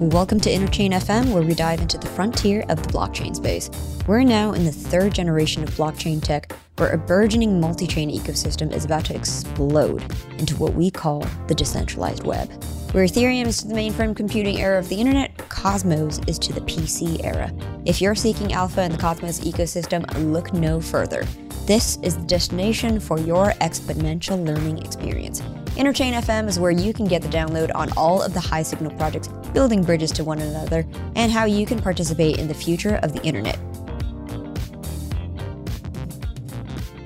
Welcome to Interchain FM, where we dive into the frontier of the blockchain space. We're now in the third generation of blockchain tech, where a burgeoning multi chain ecosystem is about to explode into what we call the decentralized web. Where Ethereum is to the mainframe computing era of the internet, Cosmos is to the PC era. If you're seeking alpha in the Cosmos ecosystem, look no further. This is the destination for your exponential learning experience. Interchain FM is where you can get the download on all of the high signal projects building bridges to one another and how you can participate in the future of the internet.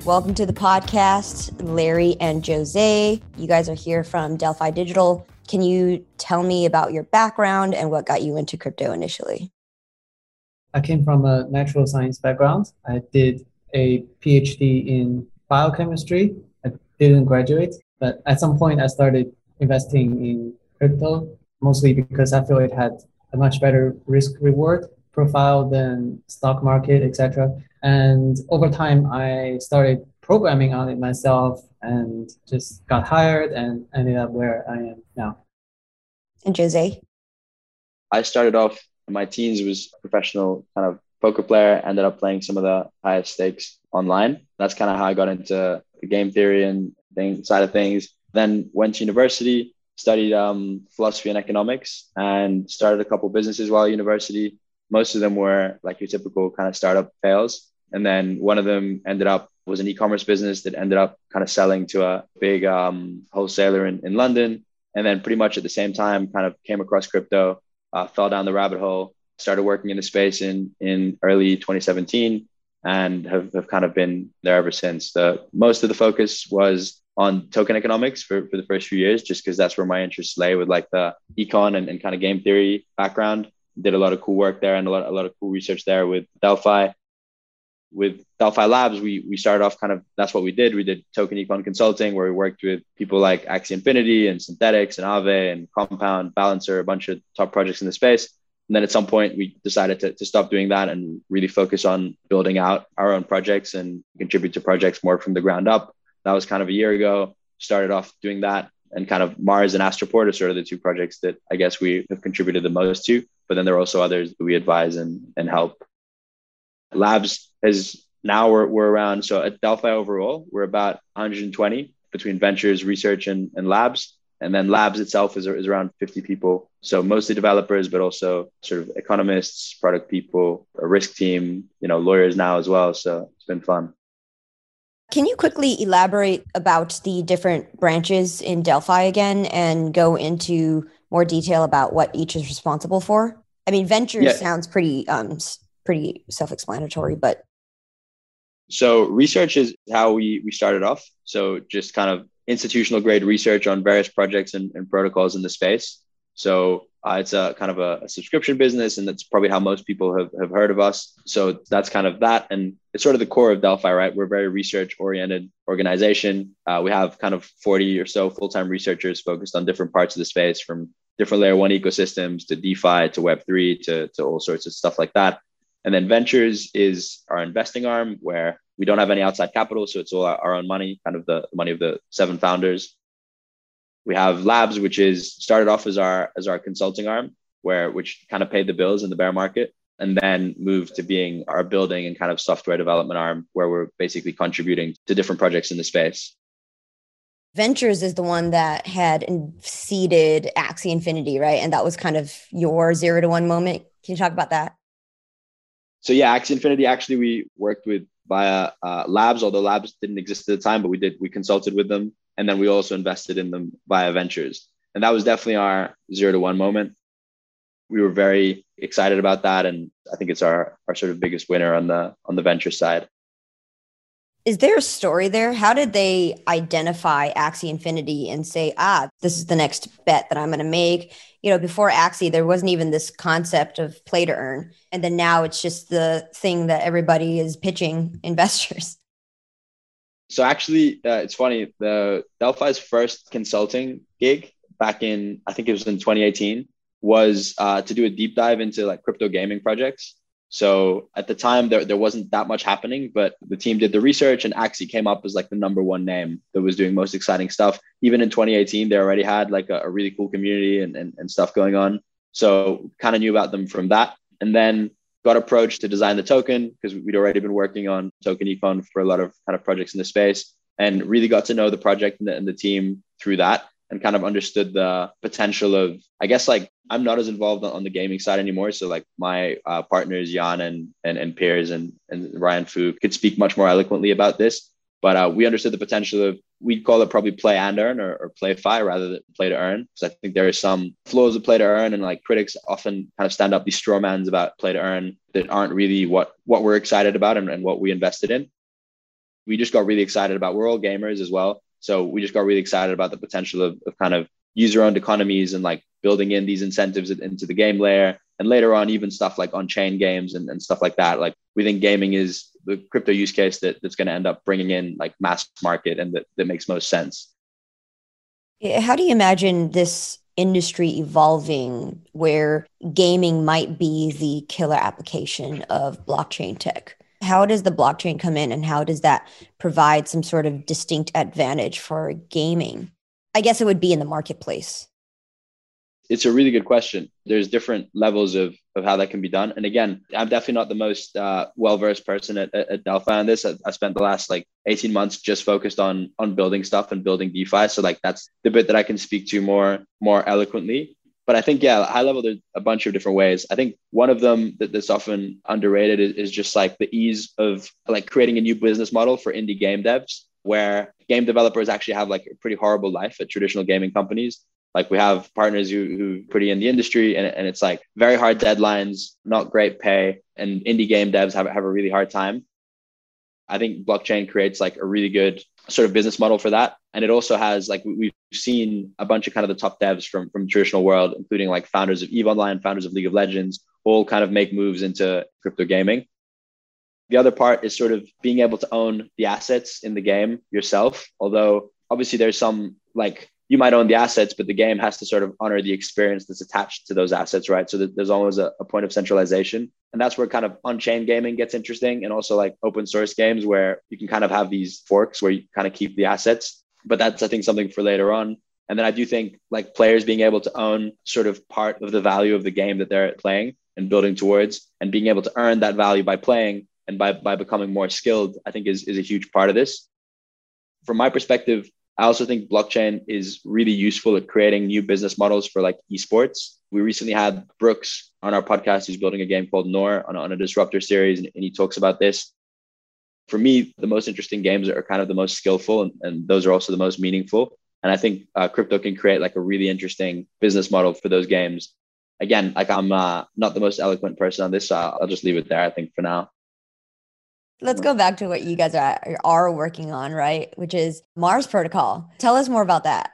Welcome to the podcast, Larry and Jose. You guys are here from Delphi Digital. Can you tell me about your background and what got you into crypto initially? I came from a natural science background. I did a PhD in biochemistry. I didn't graduate, but at some point I started investing in crypto, mostly because I feel it had a much better risk reward profile than stock market, etc. And over time, I started programming on it myself and just got hired and ended up where I am now. And Jose? I started off in my teens was professional kind of poker player, ended up playing some of the highest stakes online. That's kind of how I got into the game theory and thing side of things. Then went to university, studied um, philosophy and economics, and started a couple businesses while at university. Most of them were like your typical kind of startup fails. And then one of them ended up was an e-commerce business that ended up kind of selling to a big um, wholesaler in, in London. And then pretty much at the same time, kind of came across crypto, uh, fell down the rabbit hole, started working in the space in in early 2017 and have, have kind of been there ever since. The most of the focus was on token economics for, for the first few years, just because that's where my interests lay with like the econ and, and kind of game theory background. Did a lot of cool work there and a lot, a lot of cool research there with Delphi. With Delphi Labs, we we started off kind of that's what we did. We did token econ consulting, where we worked with people like Axie Infinity and Synthetix and Aave and Compound, Balancer, a bunch of top projects in the space. And then at some point, we decided to, to stop doing that and really focus on building out our own projects and contribute to projects more from the ground up. That was kind of a year ago. Started off doing that. And kind of Mars and Astroport are sort of the two projects that I guess we have contributed the most to. But then there are also others that we advise and, and help. Labs is now we're, we're around, so at Delphi overall, we're about 120 between ventures, research, and, and labs. And then labs itself is, is around 50 people. So mostly developers, but also sort of economists, product people, a risk team, you know, lawyers now as well. So it's been fun. Can you quickly elaborate about the different branches in Delphi again and go into more detail about what each is responsible for? I mean, ventures yeah. sounds pretty um pretty self-explanatory, but so research is how we we started off. So just kind of institutional grade research on various projects and, and protocols in the space. So uh, it's a kind of a, a, subscription business, and that's probably how most people have, have heard of us. So that's kind of that. And it's sort of the core of Delphi, right? We're a very research oriented organization. Uh, we have kind of 40 or so full time researchers focused on different parts of the space from different layer one ecosystems to DeFi to Web3 to, to all sorts of stuff like that. And then ventures is our investing arm where we don't have any outside capital, so it's all our own money, kind of the money of the seven founders. We have Labs, which is started off as our as our consulting arm, where which kind of paid the bills in the bear market, and then moved to being our building and kind of software development arm, where we're basically contributing to different projects in the space. Ventures is the one that had seeded Axie Infinity, right? And that was kind of your zero to one moment. Can you talk about that? So yeah, Axie Infinity actually we worked with via uh, labs, although labs didn't exist at the time, but we did, we consulted with them. And then we also invested in them via ventures. And that was definitely our zero to one moment. We were very excited about that. And I think it's our, our sort of biggest winner on the, on the venture side. Is there a story there? How did they identify Axie Infinity and say, ah, this is the next bet that I'm going to make? You know, before Axie, there wasn't even this concept of play to earn. And then now it's just the thing that everybody is pitching investors. So actually, uh, it's funny. The Delphi's first consulting gig back in, I think it was in 2018, was uh, to do a deep dive into like crypto gaming projects. So at the time, there, there wasn't that much happening, but the team did the research and Axie came up as like the number one name that was doing most exciting stuff. Even in 2018, they already had like a, a really cool community and, and, and stuff going on. So kind of knew about them from that. And then got approached to design the token because we'd already been working on token econ for a lot of kind of projects in the space and really got to know the project and the, and the team through that and kind of understood the potential of i guess like i'm not as involved on the gaming side anymore. So like my uh, partners jan and, and and piers and, and ryan fu could speak much more eloquently about this. But uh, we understood the potential of we'd call it probably play and earn or, or play fi rather than play to earn. Because i think there are some flaws of play to earn and like critics often kind of stand up these straw mans about play to earn that aren't really what what we're excited about and, and what we invested in. We just got really excited about we're all gamers as well so we just got really excited about the potential of, of kind of user owned economies and like building in these incentives into the game layer. And later on, even stuff like on chain games and, and stuff like that. Like we think gaming is the crypto use case that, that's going to end up bringing in like mass market and that, that makes most sense. How do you imagine this industry evolving where gaming might be the killer application of blockchain tech? How does the blockchain come in and how does that provide some sort of distinct advantage for gaming? I guess it would be in the marketplace. It's a really good question. There's different levels of, of how that can be done. And again, I'm definitely not the most uh, well versed person at, at Delphi on this. I, I spent the last like 18 months just focused on on building stuff and building DeFi. So like that's the bit that I can speak to more more eloquently but I think yeah, high level there's a bunch of different ways. I think one of them that, that's often underrated is, is just like the ease of like creating a new business model for indie game devs, where game developers actually have like a pretty horrible life at traditional gaming companies. Like we have partners who who pretty in the industry, and, and it's like very hard deadlines, not great pay, and indie game devs have have a really hard time. I think blockchain creates like a really good sort of business model for that. And it also has like we've seen a bunch of kind of the top devs from from traditional world, including like founders of Eve Online, founders of League of Legends, all kind of make moves into crypto gaming. The other part is sort of being able to own the assets in the game yourself. Although obviously there's some like you might own the assets, but the game has to sort of honor the experience that's attached to those assets, right? So there's always a, a point of centralization. And that's where kind of on chain gaming gets interesting and also like open source games where you can kind of have these forks where you kind of keep the assets. But that's, I think, something for later on. And then I do think like players being able to own sort of part of the value of the game that they're playing and building towards and being able to earn that value by playing and by, by becoming more skilled, I think is, is a huge part of this. From my perspective, I also think blockchain is really useful at creating new business models for like esports. We recently had Brooks on our podcast who's building a game called Nor on, on a disruptor series, and, and, he talks about this. For me, the most interesting games are kind of the most skillful, and, and those are also the most meaningful. And I think uh, crypto can create like a really interesting business model for those games. Again, like I'm uh, not the most eloquent person on this, so I'll just leave it there. I think for now let's go back to what you guys are, are working on, right? Which is Mars Protocol. Tell us more about that.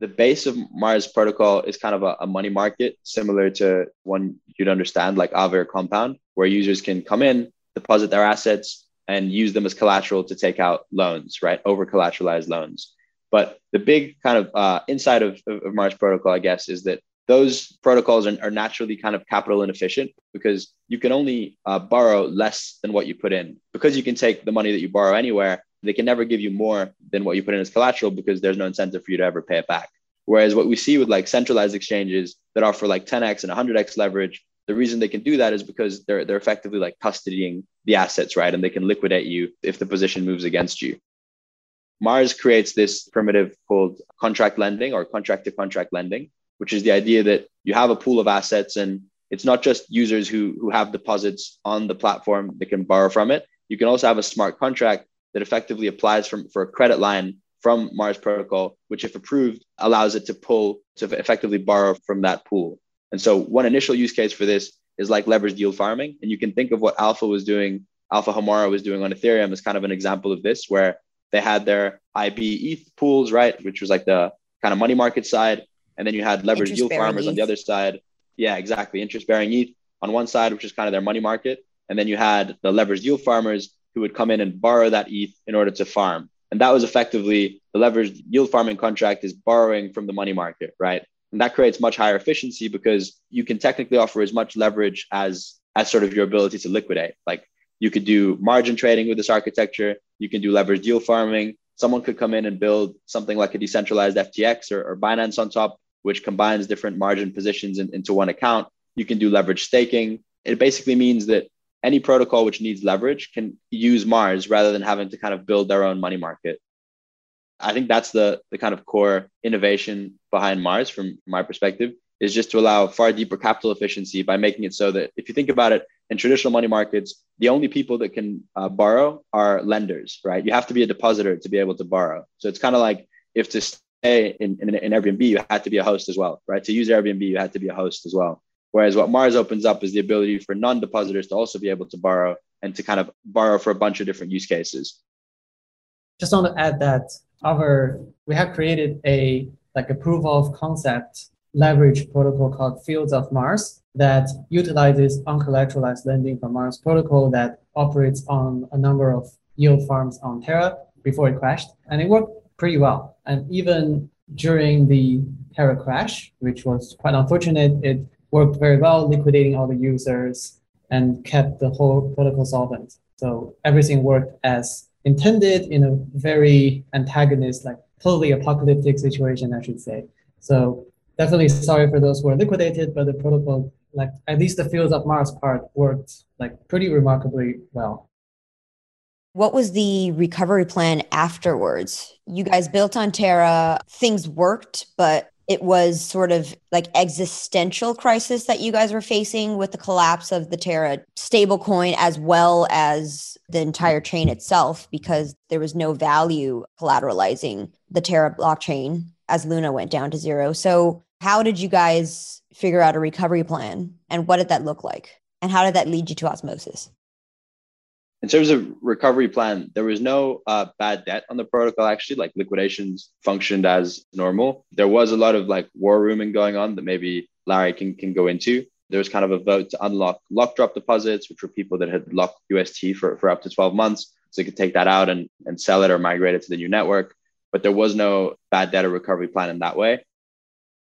The base of Mars Protocol is kind of a, a money market similar to one you'd understand, like Aave or Compound, where users can come in, deposit their assets, and use them as collateral to take out loans, right? Over collateralized loans. But the big kind of uh, inside of, of Mars Protocol, I guess, is that those protocols are, are, naturally kind of capital inefficient because you can only uh, borrow less than what you put in. Because you can take the money that you borrow anywhere, they can never give you more than what you put in as collateral because there's no incentive for you to ever pay it back. Whereas what we see with like centralized exchanges that offer like 10x and 100x leverage, the reason they can do that is because they're they're effectively like custodying the assets, right? And they can liquidate you if the position moves against you. Mars creates this primitive called contract lending or contract to contract lending, which is the idea that you have a pool of assets and it's not just users who, who have deposits on the platform that can borrow from it. You can also have a smart contract that effectively applies from, for a credit line from Mars Protocol, which, if approved, allows it to pull to effectively borrow from that pool. And so, one initial use case for this is like leverage yield farming. And you can think of what Alpha was doing, Alpha Homora was doing on Ethereum as kind of an example of this, where they had their IB ETH pools, right, which was like the kind of money market side. And then you had leverage yield farmers ETH. on the other side. Yeah, exactly. Interest bearing ETH on one side, which is kind of their money market. And then you had the leverage yield farmers who would come in and borrow that ETH in order to farm. And that was effectively the leveraged yield farming contract is borrowing from the money market, right? And that creates much higher efficiency because you can technically offer as much leverage as as sort of your ability to liquidate. Like you could do margin trading with this architecture, you can do leverage yield farming. Someone could come in and build something like a decentralized FTX or, or Binance on top which combines different margin positions in, into one account. You can do leverage staking. It basically means that any protocol which needs leverage can use Mars rather than having to kind of build their own money market. I think that's the, the kind of core innovation behind Mars from my perspective is just to allow far deeper capital efficiency by making it so that if you think about it in traditional money markets, the only people that can uh, borrow are lenders, right? You have to be a depositor to be able to borrow. So it's kind of like if to in, in, in Airbnb, you had to be a host as well, right? To use Airbnb, you had to be a host as well. Whereas what Mars opens up is the ability for non-depositors to also be able to borrow and to kind of borrow for a bunch of different use cases. Just want to add that our we have created a like a proof of concept leverage protocol called Fields of Mars that utilizes uncollateralized lending from Mars protocol that operates on a number of yield farms on Terra before it crashed. And it worked pretty well. And even during the Terra crash, which was quite unfortunate, it worked very well, liquidating all the users and kept the whole protocol solvent. So everything worked as intended in a very antagonist, like totally apocalyptic situation, I should say. So definitely sorry for those who are liquidated, but the protocol, like at least the fields of Mars part worked like pretty remarkably well. What was the recovery plan afterwards? You guys built on Terra, things worked, but it was sort of like existential crisis that you guys were facing with the collapse of the Terra stablecoin as well as the entire chain itself because there was no value collateralizing the Terra blockchain as Luna went down to zero. So how did you guys figure out a recovery plan and what did that look like? And how did that lead you to osmosis? In terms of recovery plan, there was no uh, bad debt on the protocol. Actually, like liquidations functioned as normal. There was a lot of like war rooming going on that maybe Larry can can go into. There was kind of a vote to unlock lock drop deposits, which were people that had locked UST for, for up to 12 months. So they could take that out and, and sell it or migrate it to the new network. But there was no bad debt or recovery plan in that way.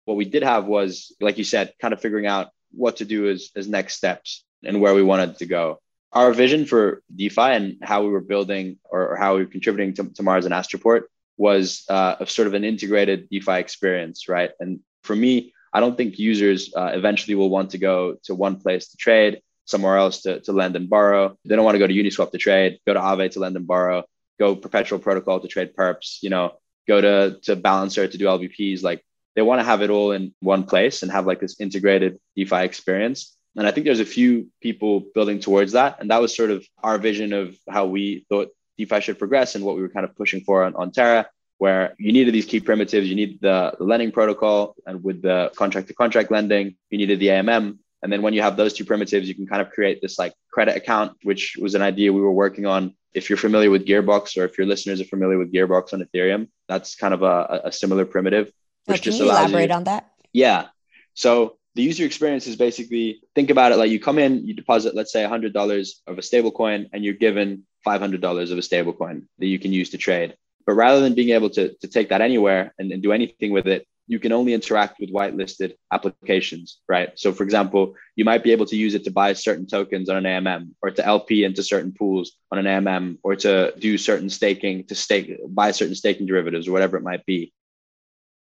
What we did have was, like you said, kind of figuring out what to do as, as next steps and where we wanted to go our vision for DeFi and how we were building or, or how we were contributing to, to Mars and Astroport was uh, a sort of an integrated DeFi experience, right? And for me, I don't think users uh, eventually will want to go to one place to trade, somewhere else to, to lend and borrow. They don't want to go to Uniswap to trade, go to Aave to lend and borrow, go Perpetual Protocol to trade perps, you know, go to, to Balancer to do LBPs. Like they want to have it all in one place and have like this integrated DeFi experience. And I think there's a few people building towards that. And that was sort of our vision of how we thought DeFi should progress and what we were kind of pushing for on, on Terra, where you needed these key primitives, you need the, the lending protocol, and with the contract to contract lending, you needed the AMM. And then when you have those two primitives, you can kind of create this like credit account, which was an idea we were working on. If you're familiar with Gearbox or if your listeners are familiar with Gearbox on Ethereum, that's kind of a, a similar primitive. Which oh, can just you elaborate you, on that? Yeah. So the user experience is basically think about it like you come in, you deposit, let's say $100 of a stable coin, and you're given $500 of a stable coin that you can use to trade. But rather than being able to, to take that anywhere and, and do anything with it, you can only interact with whitelisted applications, right? So, for example, you might be able to use it to buy certain tokens on an AMM or to LP into certain pools on an AMM or to do certain staking, to stake, buy certain staking derivatives or whatever it might be.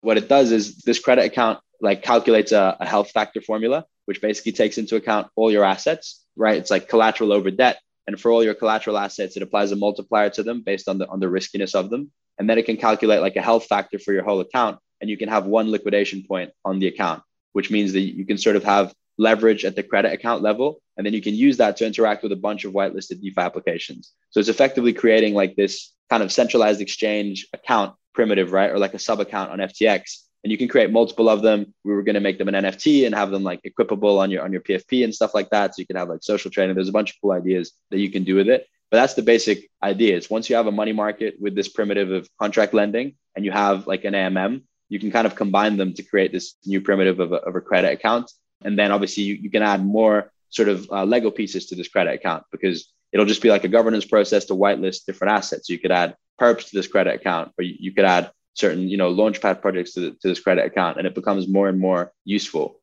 What it does is this credit account like calculates a, a health factor formula, which basically takes into account all your assets, right? It's like collateral over debt. And for all your collateral assets, it applies a multiplier to them based on the on the riskiness of them. And then it can calculate like a health factor for your whole account. And you can have one liquidation point on the account, which means that you can sort of have leverage at the credit account level. And then you can use that to interact with a bunch of whitelisted DeFi applications. So it's effectively creating like this kind of centralized exchange account primitive, right? Or like a sub account on FTX and you can create multiple of them. We were going to make them an NFT and have them like equipable on your on your PFP and stuff like that. So you can have like social trading. There's a bunch of cool ideas that you can do with it. But that's the basic idea. It's once you have a money market with this primitive of contract lending and you have like an AMM, you can kind of combine them to create this new primitive of a, of a credit account. And then obviously you, you can add more sort of uh, Lego pieces to this credit account because it'll just be like a governance process to whitelist different assets. So you could add perps to this credit account, or you, you could add certain you know launchpad projects to, to this credit account and it becomes more and more useful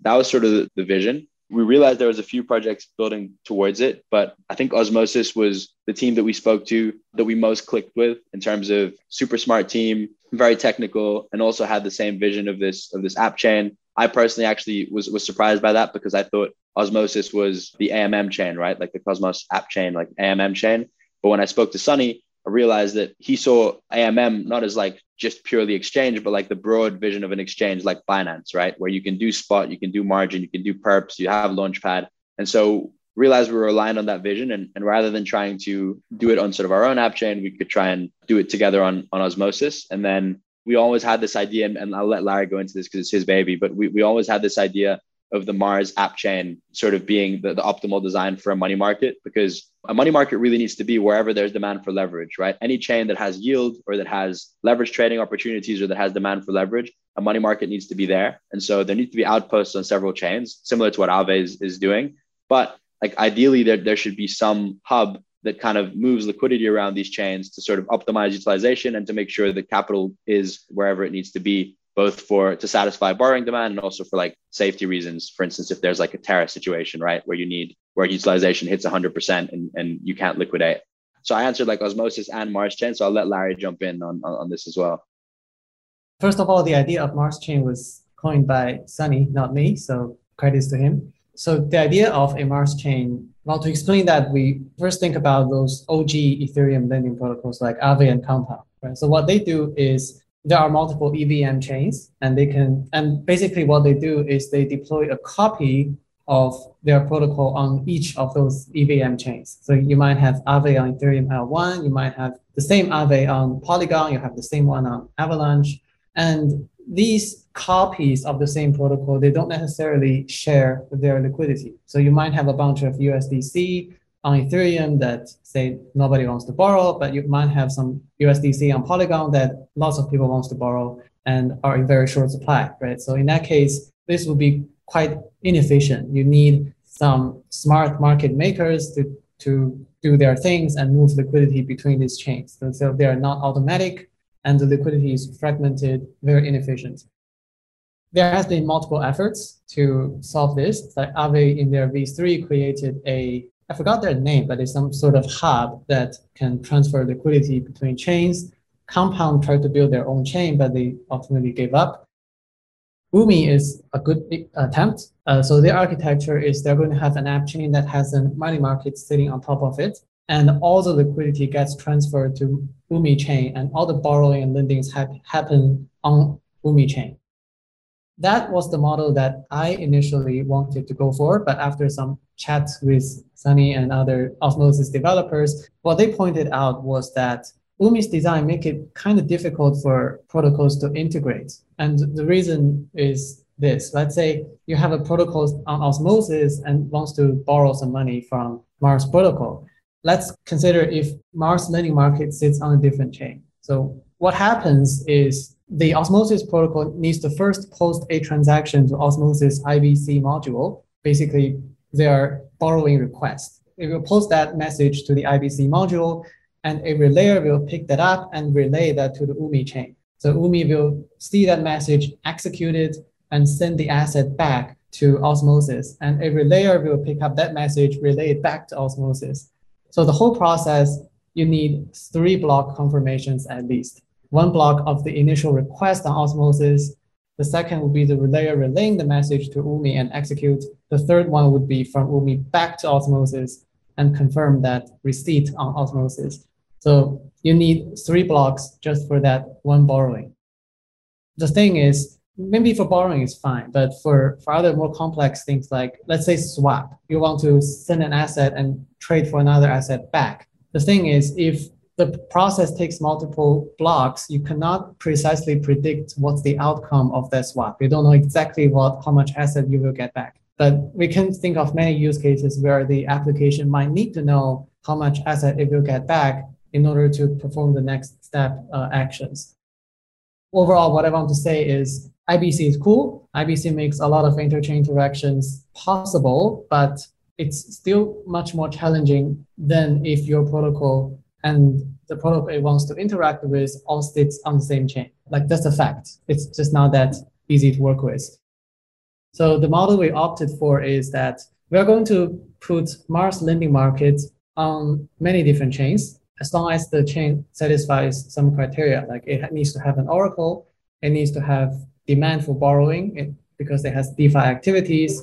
that was sort of the, the vision we realized there was a few projects building towards it, but I think Osmosis was the team that we spoke to that we most clicked with in terms of super smart team, very technical, and also had the same vision of this of this app chain. I personally actually was was surprised by that because I thought Osmosis was the AMM chain, right? Like the Cosmos app chain, like AMM chain. But when I spoke to Sunny, I realized that he saw AMM not as like just purely exchange, but like the broad vision of an exchange like Binance, right? Where you can do spot, you can do margin, you can do perps, you have launchpad. And so realized we were aligned on that vision. And, and rather than trying to do it on sort of our own app chain, we could try and do it together on, on Osmosis. And then we always had this idea, and I'll let Larry go into this because it's his baby, but we, we always had this idea of the Mars app chain sort of being the, the optimal design for a money market because a money market really needs to be wherever there's demand for leverage, right? Any chain that has yield or that has leverage trading opportunities or that has demand for leverage, a money market needs to be there. And so there needs to be outposts on several chains, similar to what Aave is, is doing. But like ideally there, there should be some hub that kind of moves liquidity around these chains to sort of optimize utilization and to make sure that capital is wherever it needs to be both for to satisfy borrowing demand and also for like safety reasons. For instance, if there's like a Terra situation, right, where you need where utilization hits 100% and, and you can't liquidate. So I answered like osmosis and Mars chain. So I'll let Larry jump in on, on, on this as well. First of all, the idea of Mars chain was coined by Sunny, not me. So credits to him. So the idea of a Mars chain, well, to explain that, we first think about those OG Ethereum lending protocols like Aave and Compound. Right? So what they do is there are multiple EVM chains, and they can and basically what they do is they deploy a copy of their protocol on each of those EVM chains. So you might have Aave on Ethereum L1, you might have the same Aave on Polygon, you have the same one on Avalanche, and these copies of the same protocol they don't necessarily share their liquidity. So you might have a bunch of USDC on Ethereum that say nobody wants to borrow, but you might have some USDC on Polygon that lots of people wants to borrow and are in very short supply, right? So in that case, this would be quite inefficient. You need some smart market makers to, to do their things and move liquidity between these chains. So, so they are not automatic and the liquidity is fragmented, very inefficient. There has been multiple efforts to solve this. Like Aave in their V3 created a I forgot their name, but it's some sort of hub that can transfer liquidity between chains. Compound tried to build their own chain, but they ultimately gave up. Umee is a good attempt. Uh, so their architecture is they're going to have an app chain that has a money market sitting on top of it, and all the liquidity gets transferred to Umee chain, and all the borrowing and lendings ha- happen on Umee chain that was the model that I initially wanted to go for. But after some chats with Sunny and other Osmosis developers, what they pointed out was that Umee's design make it kind of difficult for protocols to integrate. And the reason is this. Let's say you have a protocol on Osmosis and wants to borrow some money from Mars protocol. Let's consider if Mars lending market sits on a different chain. So what happens is the Osmosis protocol needs to first post a transaction to Osmosis IBC module, basically their borrowing request. It will post that message to the IBC module, and a relayer will pick that up and relay that to the Umee chain. So Umee will see that message, execute it, and send the asset back to Osmosis. And a relayer will pick up that message, relay it back to Osmosis. So the whole process, you need three block confirmations at least one block of the initial request on Osmosis. The second would be the relayer relaying the message to Umee and execute. The third one would be from Umee back to Osmosis and confirm that receipt on Osmosis. So you need three blocks just for that one borrowing. The thing is, maybe for borrowing is fine, but for, for other more complex things like, let's say swap, you want to send an asset and trade for another asset back. The thing is, if the process takes multiple blocks, you cannot precisely predict what's the outcome of that swap. You don't know exactly what how much asset you will get back. But we can think of many use cases where the application might need to know how much asset it will get back in order to perform the next step uh, actions. Overall, what I want to say is IBC is cool. IBC makes a lot of interchain interactions possible, but it's still much more challenging than if your protocol and the protocol it wants to interact with all sits on the same chain. Like that's a fact. It's just not that easy to work with. So the model we opted for is that we are going to put Mars lending market on many different chains as long as the chain satisfies some criteria. Like it needs to have an oracle, it needs to have demand for borrowing it, because it has DeFi activities.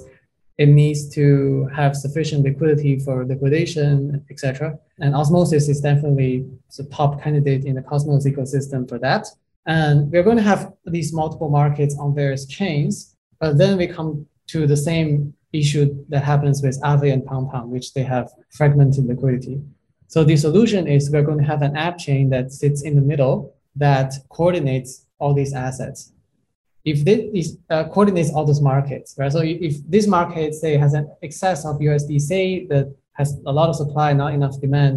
It needs to have sufficient liquidity for liquidation, etc. And Osmosis is definitely the top candidate in the Cosmos ecosystem for that. And we're going to have these multiple markets on various chains, but then we come to the same issue that happens with Aave and Pong which they have fragmented liquidity. So the solution is we're going to have an app chain that sits in the middle that coordinates all these assets. If this is, uh, coordinates all those markets, right? So if this market say has an excess of USDC that has a lot of supply, not enough demand,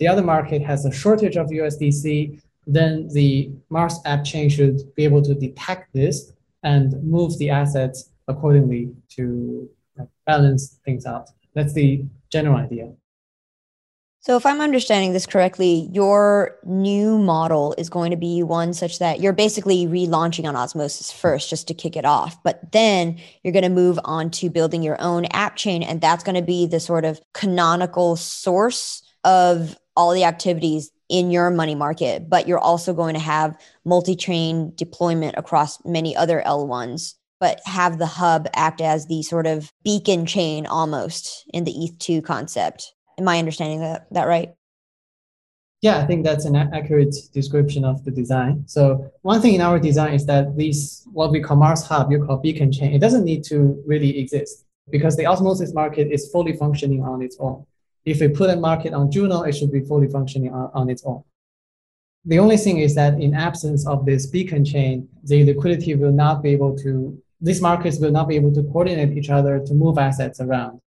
the other market has a shortage of USDC, then the Mars app chain should be able to detect this and move the assets accordingly to balance things out. That's the general idea. So, if I'm understanding this correctly, your new model is going to be one such that you're basically relaunching on Osmosis first just to kick it off. But then you're going to move on to building your own app chain. And that's going to be the sort of canonical source of all the activities in your money market. But you're also going to have multi chain deployment across many other L1s but have the hub act as the sort of beacon chain almost in the ETH2 concept. Am I understanding that, that right? Yeah, I think that's an accurate description of the design. So one thing in our design is that this, what we call Mars Hub, you call beacon chain, it doesn't need to really exist because the osmosis market is fully functioning on its own. If we put a market on Juno, it should be fully functioning on, on its own. The only thing is that in absence of this beacon chain, the liquidity will not be able to these markets will not be able to coordinate each other to move assets around.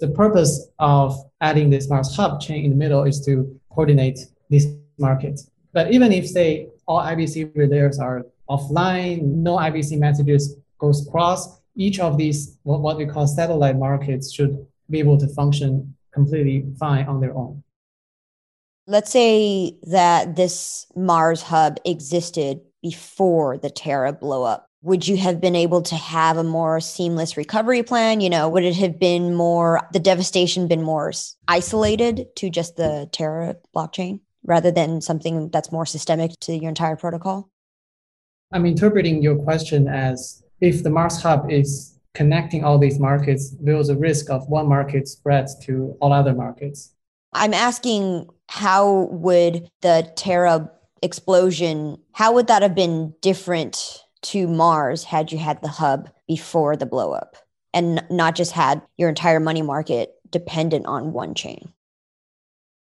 The purpose of adding this Mars Hub chain in the middle is to coordinate these markets. But even if, say, all IBC layers are offline, no IBC messages goes across, each of these, what, we call satellite markets, should be able to function completely fine on their own. Let's say that this Mars hub existed before the Terra blow up would you have been able to have a more seamless recovery plan? You know would it have been more the devastation been more isolated to just the terra blockchain rather than something that's more systemic to your entire protocol? I'm interpreting your question as if the mars hub is connecting all these markets there's a risk of one market spreads to all other markets. I'm asking how would the terra explosion how would that have been different to Mars had you had the hub before the blowup and not just had your entire money market dependent on one chain?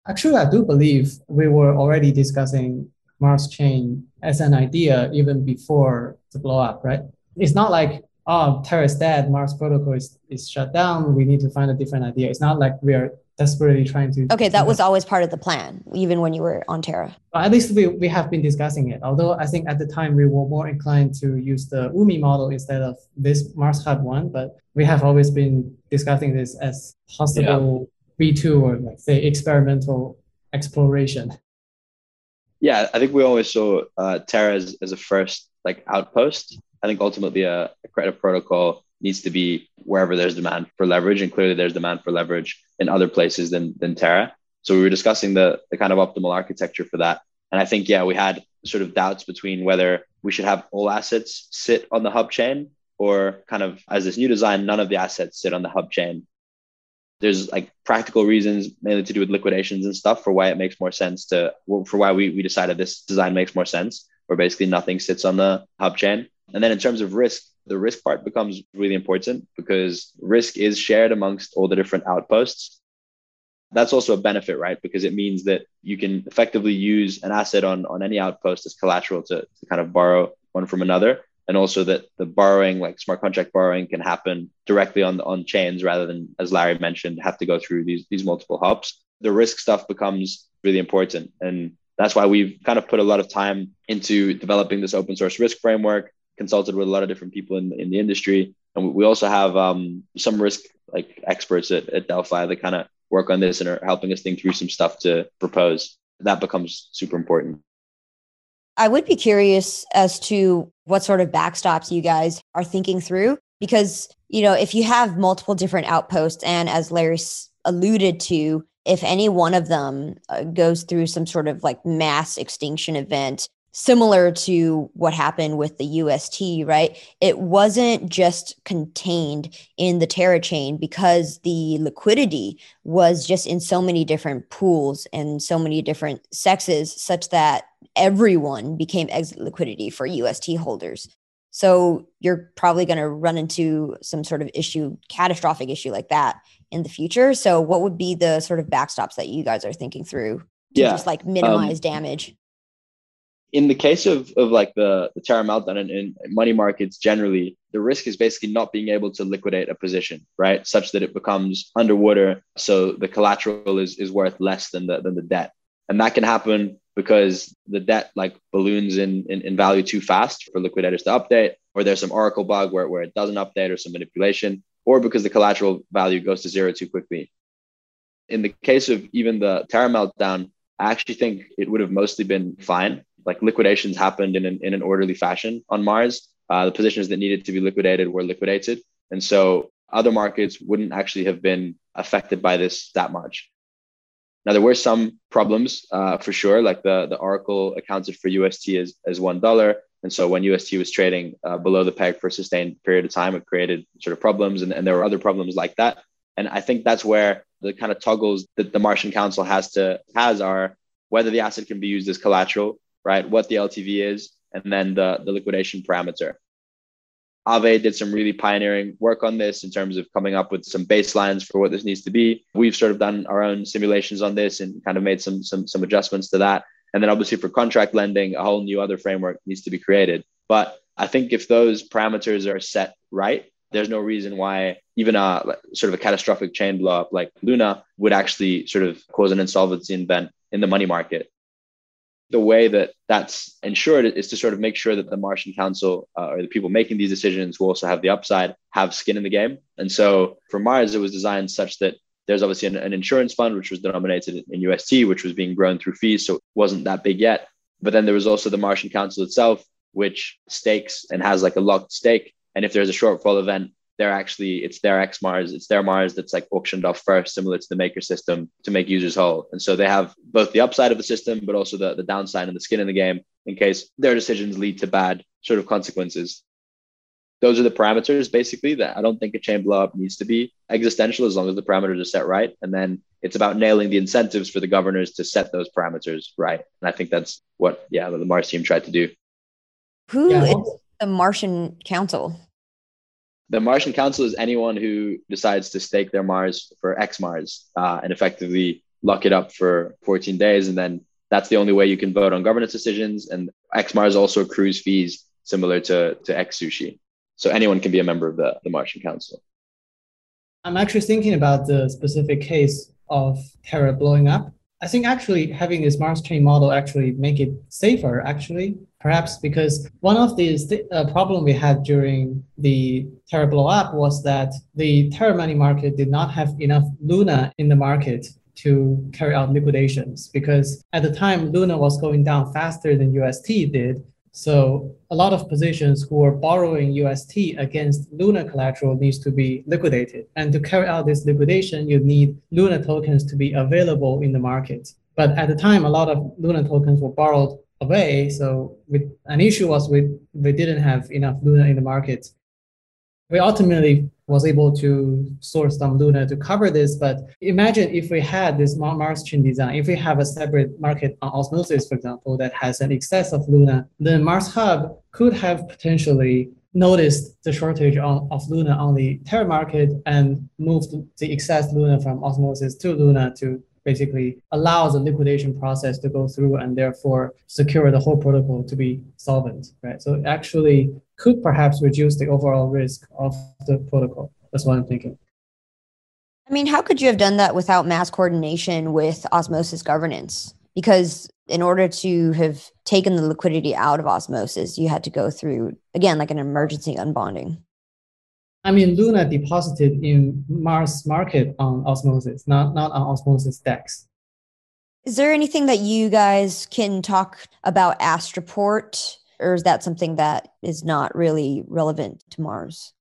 Actually, I do believe we were already discussing Mars chain as an idea even before the blowup, right? It's not like, oh, Terra is dead, Mars protocol is, is shut down, we need to find a different idea. It's not like we are desperately trying to. Okay, that was always part of the plan, even when you were on Terra. But at least we, we have been discussing it. Although I think at the time we were more inclined to use the Umee model instead of this Mars Hub one, but we have always been discussing this as possible yeah. V2 or like say experimental exploration. Yeah, I think we always saw uh, Terra as, as a first like outpost. I think ultimately a, a credit protocol needs to be wherever there's demand for leverage, and clearly there's demand for leverage in other places than than Terra. So we were discussing the the kind of optimal architecture for that, and I think yeah, we had sort of doubts between whether we should have all assets sit on the hub chain or kind of as this new design, none of the assets sit on the hub chain. There's like practical reasons, mainly to do with liquidations and stuff, for why it makes more sense to for why we we decided this design makes more sense, where basically nothing sits on the hub chain. And then in terms of risk, the risk part becomes really important because risk is shared amongst all the different outposts. That's also a benefit, right? Because it means that you can effectively use an asset on, on any outpost as collateral to, to kind of borrow one from another. And also that the borrowing, like smart contract borrowing, can happen directly on on chains rather than, as Larry mentioned, have to go through these these multiple hubs. The risk stuff becomes really important. And that's why we've kind of put a lot of time into developing this open source risk framework consulted with a lot of different people in, in the industry. And we also have um, some risk like experts at, at Delphi that kind of work on this and are helping us think through some stuff to propose. That becomes super important. I would be curious as to what sort of backstops you guys are thinking through. Because, you know, if you have multiple different outposts, and as Larry alluded to, if any one of them uh, goes through some sort of like mass extinction event, similar to what happened with the UST, right? It wasn't just contained in the Terra chain because the liquidity was just in so many different pools and so many different CEXes, such that everyone became exit liquidity for UST holders. So you're probably going to run into some sort of issue, catastrophic issue like that in the future. So what would be the sort of backstops that you guys are thinking through to yeah. just like minimize um, damage? In the case of, of like the, the Terra meltdown and, and money markets generally, the risk is basically not being able to liquidate a position, right? Such that it becomes underwater. So the collateral is, is worth less than the, than the debt. And that can happen because the debt like balloons in, in, in value too fast for liquidators to update, or there's some Oracle bug where, where it doesn't update or some manipulation, or because the collateral value goes to zero too quickly. In the case of even the Terra meltdown, I actually think it would have mostly been fine like liquidations happened in an, in an orderly fashion on Mars. Uh, the positions that needed to be liquidated were liquidated. And so other markets wouldn't actually have been affected by this that much. Now, there were some problems uh, for sure, like the, the Oracle accounted for UST as, as $1. And so when UST was trading uh, below the peg for a sustained period of time, it created sort of problems. And, and there were other problems like that. And I think that's where the kind of toggles that the Martian Council has to has are whether the asset can be used as collateral right? What the LTV is, and then the, the liquidation parameter. Aave did some really pioneering work on this in terms of coming up with some baselines for what this needs to be. We've sort of done our own simulations on this and kind of made some some some adjustments to that. And then obviously for contract lending, a whole new other framework needs to be created. But I think if those parameters are set right, there's no reason why even a sort of a catastrophic chain blow up like Luna would actually sort of cause an insolvency event in the money market the way that that's ensured is to sort of make sure that the Martian Council uh, or the people making these decisions who also have the upside have skin in the game. And so for Mars, it was designed such that there's obviously an, an, insurance fund which was denominated in UST, which was being grown through fees, so it wasn't that big yet. But then there was also the Martian Council itself, which stakes and has like a locked stake. And if there's a shortfall event, they're actually it's their X Mars, it's their Mars that's like auctioned off first, similar to the maker system to make users whole. And so they have both the upside of the system, but also the, the downside and the skin in the game in case their decisions lead to bad sort of consequences. Those are the parameters basically that I don't think a chain blow up needs to be existential as long as the parameters are set right. And then it's about nailing the incentives for the governors to set those parameters right. And I think that's what, yeah, the Mars team tried to do. Who yeah. is the Martian Council? The Martian Council is anyone who decides to stake their Mars for X Mars uh, and effectively lock it up for 14 days. And then that's the only way you can vote on governance decisions. And X Mars also accrues fees similar to, to X Sushi. So anyone can be a member of the, the Martian Council. I'm actually thinking about the specific case of Terra blowing up. I think actually having this Mars chain model actually make it safer actually perhaps because one of the uh, problem we had during the Terra blow up was that the Terra money market did not have enough Luna in the market to carry out liquidations because at the time Luna was going down faster than UST did. So a lot of positions who are borrowing UST against Luna collateral needs to be liquidated. And to carry out this liquidation, you need Luna tokens to be available in the market. But at the time, a lot of Luna tokens were borrowed away. So with, an issue was we, we didn't have enough Luna in the market. We ultimately was able to source some Luna to cover this. But imagine if we had this Mars chain design, if we have a separate market on Osmosis, for example, that has an excess of Luna, then Mars Hub could have potentially noticed the shortage on, of Luna on the Terra market and moved the excess Luna from Osmosis to Luna to basically allows the liquidation process to go through and therefore secure the whole protocol to be solvent, right? So it actually could perhaps reduce the overall risk of the protocol. That's what I'm thinking. I mean, how could you have done that without mass coordination with osmosis governance? Because in order to have taken the liquidity out of osmosis, you had to go through, again, like an emergency unbonding. I mean, Luna deposited in Mars market on Osmosis, not, not on Osmosis DEX. Is there anything that you guys can talk about Astroport, or is that something that is not really relevant to Mars?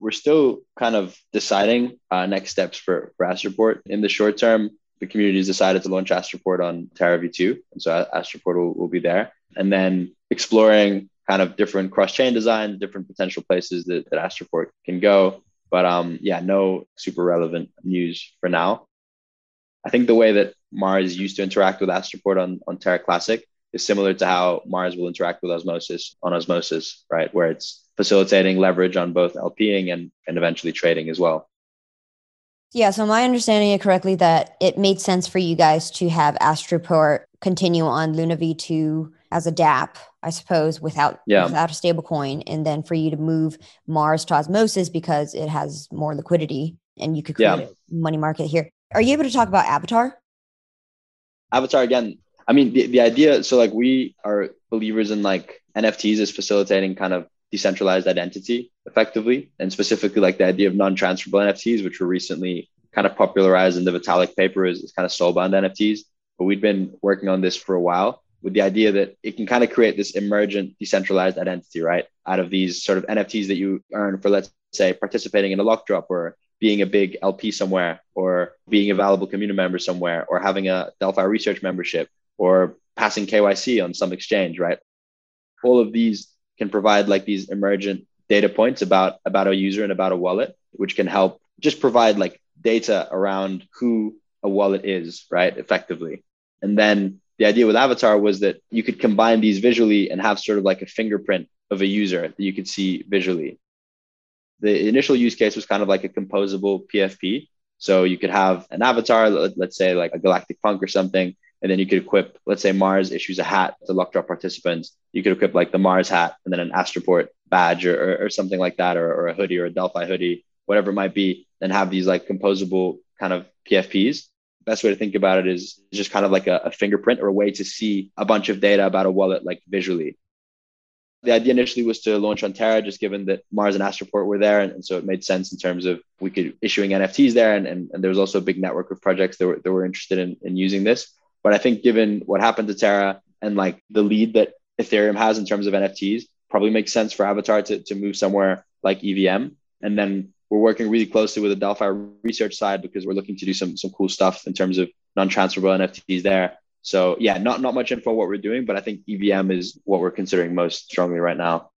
we're still kind of deciding uh, next steps for, for Astroport. In the short term, the community has decided to launch Astroport on Terra V2. And so Astroport will, will be there. And then exploring kind of different cross-chain designs, different potential places that, that Astroport can go. But um, yeah, no super relevant news for now. I think the way that Mars used to interact with Astroport on, on Terra Classic is similar to how Mars will interact with Osmosis on Osmosis, right? Where it's facilitating leverage on both LPing and, and eventually trading as well. Yeah, so I understanding it correctly that it made sense for you guys to have Astroport continue on Luna V2 as a dApp, I suppose, without yeah. without a stable coin, and then for you to move Mars to Osmosis because it has more liquidity and you could create yeah. a money market here. Are you able to talk about Avatar? Avatar again. I mean, the, the idea. So like we are believers in like NFTs is facilitating kind of decentralized identity effectively, and specifically like the idea of non-transferable NFTs, which were recently kind of popularized in the Vitalik paper, is, is kind of soulbound NFTs. But we've been working on this for a while with the idea that it can kind of create this emergent decentralized identity, right? Out of these sort of NFTs that you earn for, let's say, participating in a lock drop or being a big LP somewhere or being a valuable community member somewhere or having a Delphi research membership or passing KYC on some exchange, right? All of these can provide like these emergent data points about about a user and about a wallet, which can help just provide like data around who a wallet is, right? Effectively. And then the idea with Avatar was that you could combine these visually and have sort of like a fingerprint of a user that you could see visually the initial use case was kind of like a composable PFP. So you could have an avatar, let's say like a galactic punk or something, and then you could equip, let's say Mars issues a hat to drop participants. You could equip like the Mars hat and then an Astroport badge or, or, or something like that, or, or a hoodie or a Delphi hoodie, whatever it might be, and have these like composable kind of PFPs. Best way to think about it is just kind of like a, a fingerprint or a way to see a bunch of data about a wallet like visually the idea initially was to launch on Terra, just given that Mars and Astroport were there. And, and, so it made sense in terms of we could issuing NFTs there. And, and, and there was also a big network of projects that were, that were interested in, in using this. But I think given what happened to Terra and like the lead that Ethereum has in terms of NFTs, probably makes sense for Avatar to, to move somewhere like EVM. And then we're working really closely with the Delphi research side because we're looking to do some, some cool stuff in terms of non-transferable NFTs there. So yeah, not not much info what we're doing, but I think EVM is what we're considering most strongly right now.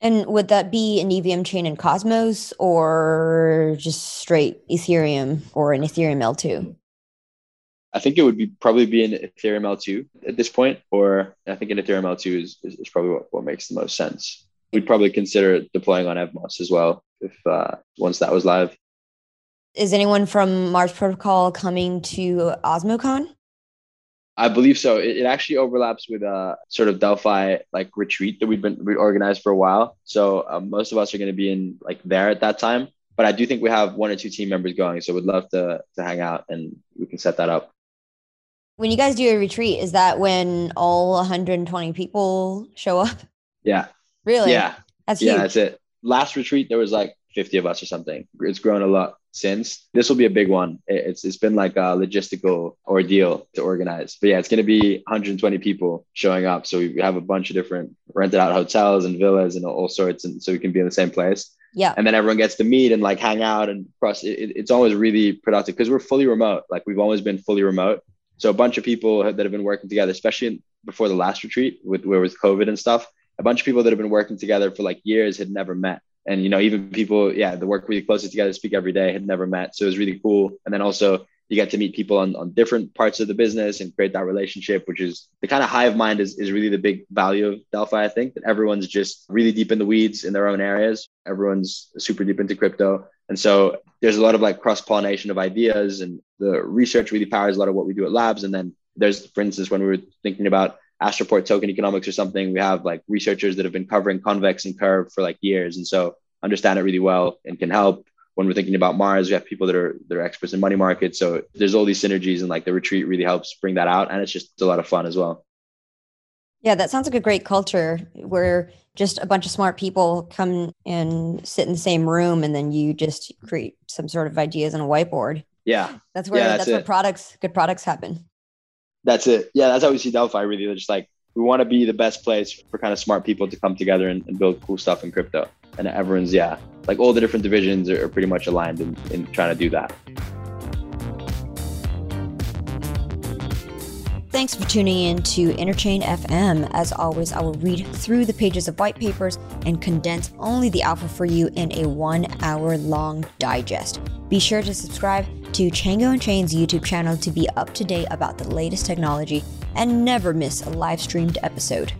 And would that be an EVM chain in Cosmos or just straight Ethereum or an Ethereum L2? I think it would be probably be an Ethereum L2 at this point, or I think an Ethereum L2 is, is, is probably what, what makes the most sense. We'd probably consider deploying on Evmos as well if uh, once that was live. Is anyone from Mars Protocol coming to OsmoCon? I believe so. It, it, actually overlaps with a sort of Delphi like retreat that we've been we organized for a while. So um, most of us are going to be in like there at that time. But I do think we have one or two team members going, so we'd love to to hang out and we can set that up. When you guys do a retreat, is that when all 120 people show up? Yeah. Really? Yeah. That's yeah. Huge. That's it. Last retreat there was like 50 of us or something. It's grown a lot since. This will be a big one. It's it's been like a logistical ordeal to organize. But yeah, it's going to be 120 people showing up. So we have a bunch of different rented out hotels and villas and all sorts, and so we can be in the same place. Yeah. And then everyone gets to meet and like hang out and cross. It, it's always really productive because we're fully remote. Like we've always been fully remote. So a bunch of people that have been working together, especially before the last retreat with where with COVID and stuff, a bunch of people that have been working together for like years had never met. And you know even people yeah that work really closely together speak every day had never met. So it was really cool. And then also you get to meet people on, on different parts of the business and create that relationship which is the kind of hive mind is, is really the big value of delphi i think that everyone's just really deep in the weeds in their own areas. Everyone's super deep into crypto. And so there's a lot of like cross pollination of ideas and the research really powers a lot of what we do at labs. And then there's for instance when we were thinking about Astroport token economics or something, we have like researchers that have been covering convex and curve for like years, and so understand it really well and can help. When we're thinking about Mars, we have people that are that are experts in money markets. So there's all these synergies, and like the retreat really helps bring that out, and it's just a lot of fun as well. Yeah, that sounds like a great culture where just a bunch of smart people come and sit in the same room, and then you just create some sort of ideas on a whiteboard. Yeah, that's where yeah, that's, that's where products, good products happen that's it. Yeah, that's how we see Delphi. Really, They're just like we want to be the best place for kind of smart people to come together and, and build cool stuff in crypto. and everyone's yeah, like all the different divisions are, are pretty much aligned in, in trying to do that. Thanks for tuning in to Interchain FM. As always, I will read through the pages of white papers and condense only the alpha for you in a one hour long digest. Be sure to subscribe to Chjango Unchained's YouTube channel to be up to date about the latest technology and never miss a live streamed episode.